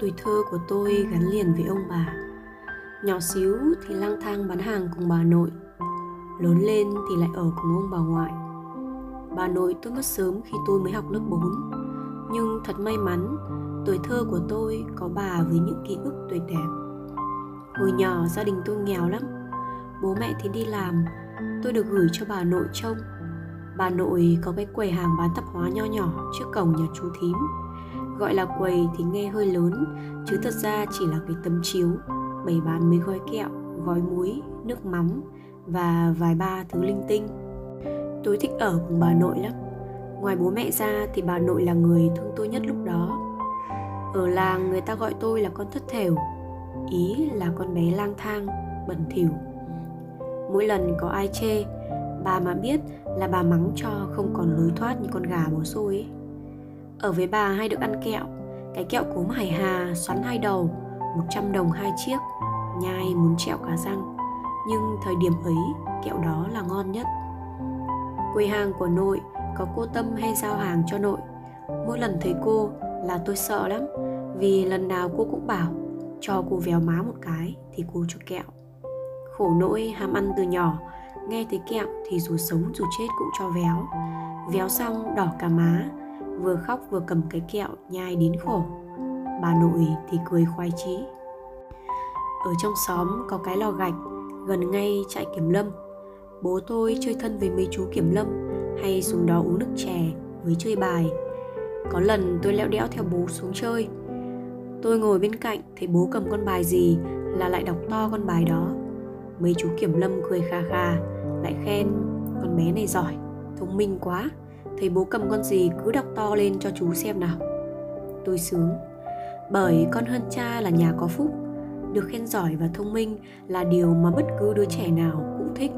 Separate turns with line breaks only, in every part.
Tuổi thơ của tôi gắn liền với ông bà. Nhỏ xíu thì lang thang bán hàng cùng bà nội, Lớn lên thì lại ở cùng ông bà ngoại. Bà nội tôi mất sớm khi tôi mới học lớp 4 Nhưng thật may mắn, Tuổi thơ của tôi có bà với những ký ức tuyệt đẹp. Hồi nhỏ gia đình tôi nghèo lắm, Bố mẹ thì đi làm, Tôi được gửi cho bà nội trông. Bà nội có cái quầy hàng bán tạp hóa nho nhỏ trước cổng nhà chú thím. Gọi là quầy thì nghe hơi lớn Chứ thật ra chỉ là cái tấm chiếu. Bày bán mấy gói kẹo, gói muối, nước mắm Và vài ba thứ linh tinh. Tôi thích ở cùng bà nội lắm. Ngoài bố mẹ ra thì bà nội là người thương tôi nhất lúc đó. Ở làng người ta gọi tôi là con thất thểu Ý là con bé lang thang, bẩn thỉu. Mỗi lần có ai chê Bà mà biết là bà mắng cho không còn lối thoát như con gà bó xôi ấy. Ở với bà hay được ăn kẹo. Cái kẹo cốm hải hà xoắn hai đầu 100 đồng hai chiếc, Nhai muốn trẹo cả răng. Nhưng thời điểm ấy, kẹo đó là ngon nhất. Quầy hàng của nội có cô Tâm hay giao hàng cho nội. Mỗi lần thấy cô là tôi sợ lắm, Vì lần nào cô cũng bảo, cho cô véo má một cái thì cô cho kẹo. Khổ nỗi ham ăn từ nhỏ, Nghe thấy kẹo thì dù sống dù chết cũng cho véo. Véo xong đỏ cả má Vừa khóc vừa cầm cái kẹo nhai đến khổ. Bà nội thì cười khoái chí. Ở trong xóm có cái lò gạch, Gần ngay trại kiểm lâm. Bố tôi chơi thân với mấy chú kiểm lâm, Hay xuống đó uống nước chè với chơi bài. Có lần tôi lẽo đẽo theo bố xuống chơi. Tôi ngồi bên cạnh thấy bố cầm con bài gì là lại đọc to con bài đó. Mấy chú kiểm lâm cười kha kha, Lại khen con bé này giỏi, Thông minh quá. Thấy bố cầm con gì cứ đọc to lên cho chú xem nào. Tôi sướng. Bởi con hơn cha là nhà có phúc, Được khen giỏi và thông minh là điều mà bất cứ đứa trẻ nào cũng thích,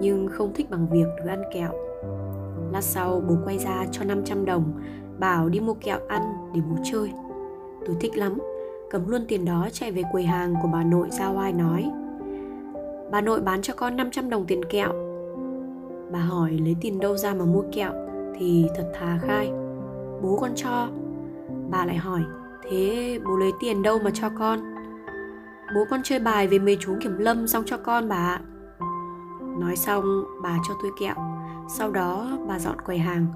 Nhưng không thích bằng việc được ăn kẹo. Lát sau bố quay ra cho 500 đồng, Bảo đi mua kẹo ăn để bố chơi. Tôi thích lắm, Cầm luôn tiền đó chạy về quầy hàng của bà nội ra oai nói. Bà nội bán cho con 500 đồng tiền kẹo. Bà hỏi lấy tiền đâu ra mà mua kẹo? Thì thật thà khai. Bố con cho. Bà lại hỏi, Thế bố lấy tiền đâu mà cho con? Bố con chơi bài với mấy chú kiểm lâm xong cho con bà ạ. Nói xong, bà cho tôi kẹo. Sau đó, bà dọn quầy hàng.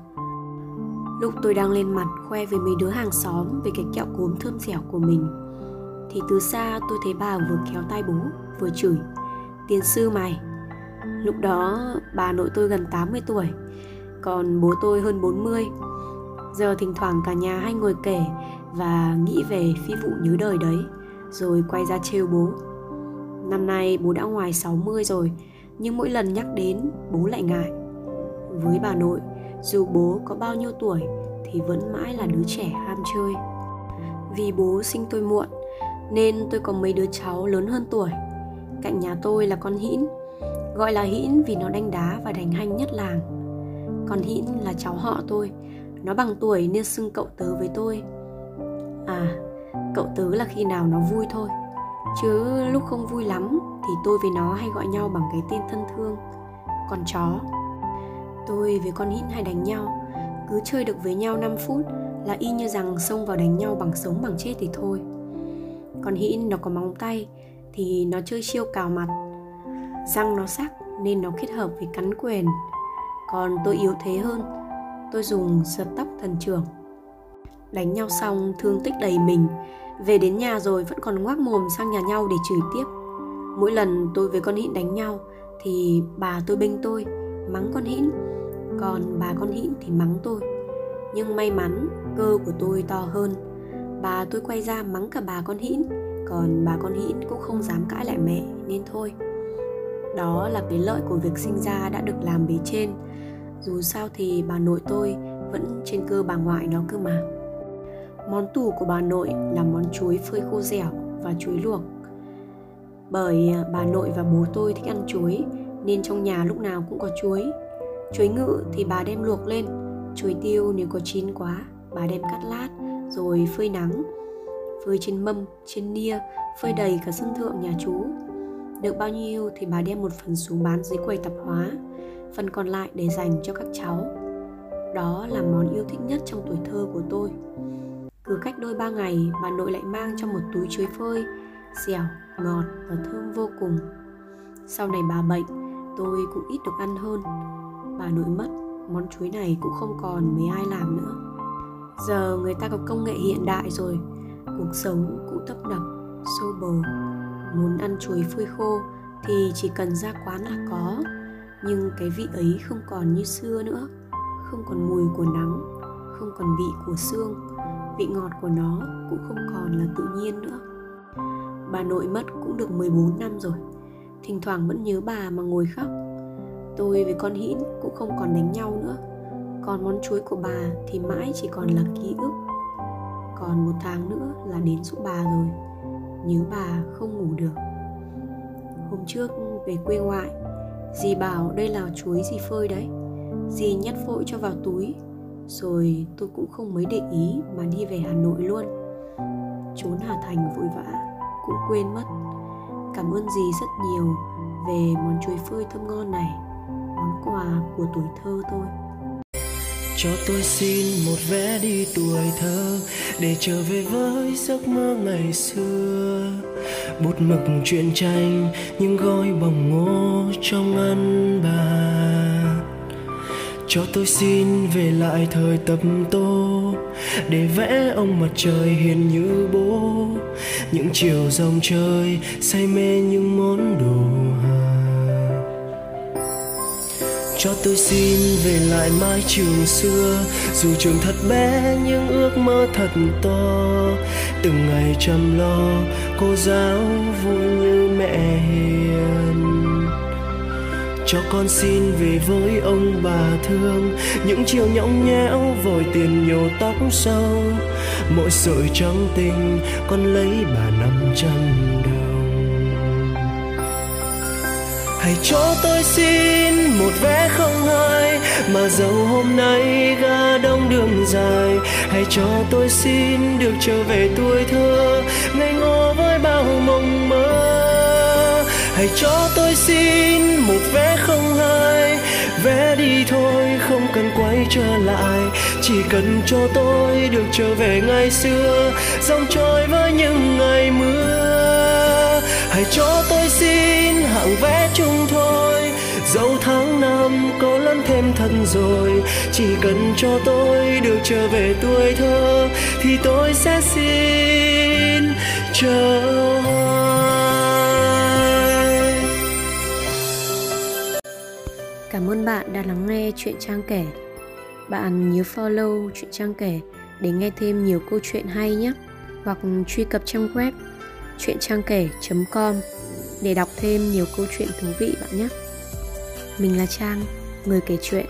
Lúc tôi đang lên mặt khoe với mấy đứa hàng xóm về cái kẹo cốm thơm dẻo của mình, Thì từ xa tôi thấy bà vừa kéo tay bố, vừa chửi tiến sư mày. Lúc đó, bà nội tôi gần 80 tuổi còn bố tôi hơn 40 Giờ thỉnh thoảng cả nhà hay ngồi kể Và nghĩ về phi vụ nhớ đời đấy, Rồi quay ra trêu bố. Năm nay bố đã ngoài 60 rồi, Nhưng mỗi lần nhắc đến, bố lại ngại. Với bà nội, dù bố có bao nhiêu tuổi thì vẫn mãi là đứa trẻ ham chơi. Vì bố sinh tôi muộn, nên tôi có mấy đứa cháu lớn hơn tuổi. Cạnh nhà tôi là con hĩn, gọi là hĩn vì nó đánh đá và đánh hanh nhất làng còn hĩn là cháu họ tôi. Nó bằng tuổi nên xưng cậu tớ với tôi. À cậu tớ là khi nào nó vui thôi. Chứ lúc không vui lắm thì tôi với nó hay gọi nhau bằng cái tên thân thương. Con chó? Tôi với con hĩn hay đánh nhau. Cứ chơi được với nhau 5 phút Là y như rằng xông vào đánh nhau bằng sống bằng chết thì thôi. Con hĩn nó có móng tay Thì nó chơi chiêu cào mặt. Răng nó sắc nên nó kết hợp với cắn quyền. Còn tôi yếu thế hơn. Tôi dùng giật tóc thần trưởng. Đánh nhau xong, thương tích đầy mình. Về đến nhà rồi vẫn còn ngoác mồm sang nhà nhau để chửi tiếp. Mỗi lần tôi với con hĩn đánh nhau Thì bà tôi bênh tôi, Mắng con hĩn. Còn bà con hĩn thì mắng tôi. Nhưng may mắn, cơ của tôi to hơn. Bà tôi quay ra mắng cả bà con hĩn. Còn bà con hĩn cũng không dám cãi lại mẹ, nên thôi đó là cái lợi của việc sinh ra đã được làm bề trên. Dù sao thì bà nội tôi vẫn trên cơ bà ngoại nó cơ mà. Món tủ của bà nội là món chuối phơi khô dẻo và chuối luộc. Bởi à, bà nội và bố tôi thích ăn chuối, nên trong nhà lúc nào cũng có chuối. Chuối ngự thì bà đem luộc lên, chuối tiêu nếu có chín quá, bà đem cắt lát, rồi phơi nắng, phơi trên mâm, trên nia, phơi đầy cả sân thượng nhà chú được bao nhiêu thì bà đem một phần xuống bán dưới quầy tạp hóa, phần còn lại để dành cho các cháu. Đó là món yêu thích nhất trong tuổi thơ của tôi. Cứ cách đôi ba ngày, bà nội lại mang cho một túi chuối phơi, dẻo, ngọt và thơm vô cùng. Sau này bà bệnh, tôi cũng ít được ăn hơn. Bà nội mất, món chuối này cũng không còn mấy ai làm nữa. Giờ người ta có công nghệ hiện đại rồi, cuộc sống cũng tấp nập, xô bồ muốn ăn chuối phơi khô thì chỉ cần ra quán là có. Nhưng cái vị ấy không còn như xưa nữa. Không còn mùi của nắng, không còn vị của xương. Vị ngọt của nó cũng không còn là tự nhiên nữa. Bà nội mất cũng được 14 năm rồi. Thỉnh thoảng vẫn nhớ bà mà ngồi khóc. Tôi với con hĩn cũng không còn đánh nhau nữa. Còn món chuối của bà thì mãi chỉ còn là ký ức. Còn một tháng nữa là đến giúp bà rồi nếu bà không ngủ được. Hôm trước về quê ngoại, dì bảo đây là chuối dì phơi đấy. Dì nhét vội cho vào túi, rồi tôi cũng không mấy để ý mà đi về hà nội luôn. Trốn hà thành vội vã, cũng quên mất. Cảm ơn dì rất nhiều về món chuối phơi thơm ngon này, món quà của tuổi thơ tôi
cho tôi xin một vé đi tuổi thơ để trở về với giấc mơ ngày xưa. Bút mực truyện tranh, những gói bồng ngô trong ăn bàn. Cho tôi xin về lại thời tập tô để vẽ ông mặt trời hiền như bố. Những chiều dòng chơi say mê những món đồ cho tôi xin về lại mái trường xưa. Dù trường thật bé, nhưng ước mơ thật to. Từng ngày chăm lo, cô giáo vui như mẹ hiền. Cho con xin về với ông bà thương. Những chiều nhõng nhẽo vội tiền nhiều tóc sâu. Mỗi sợi trắng tình con lấy bà năm trăm hãy cho tôi xin một vé không hai mà dẫu hôm nay ga đông đường dài. Hãy cho tôi xin được trở về tuổi thơ, ngây ngô với bao mộng mơ. Hãy cho tôi xin một vé không hai, vé đi thôi không cần quay trở lại. Chỉ cần cho tôi được trở về ngày xưa, dòng trôi với những ngày mưa hãy cho tôi xin hạng vé chung thôi dẫu tháng năm có lớn thêm thân rồi, chỉ cần cho tôi được trở về tuổi thơ, thì tôi sẽ xin chờ
Cảm ơn bạn đã lắng nghe chuyện Trang kể. Bạn nhớ follow chuyện Trang kể để nghe thêm nhiều câu chuyện hay nhé. Hoặc truy cập trang web chuyện trang kể.com để đọc thêm nhiều câu chuyện thú vị bạn nhé. Mình là Trang, người kể chuyện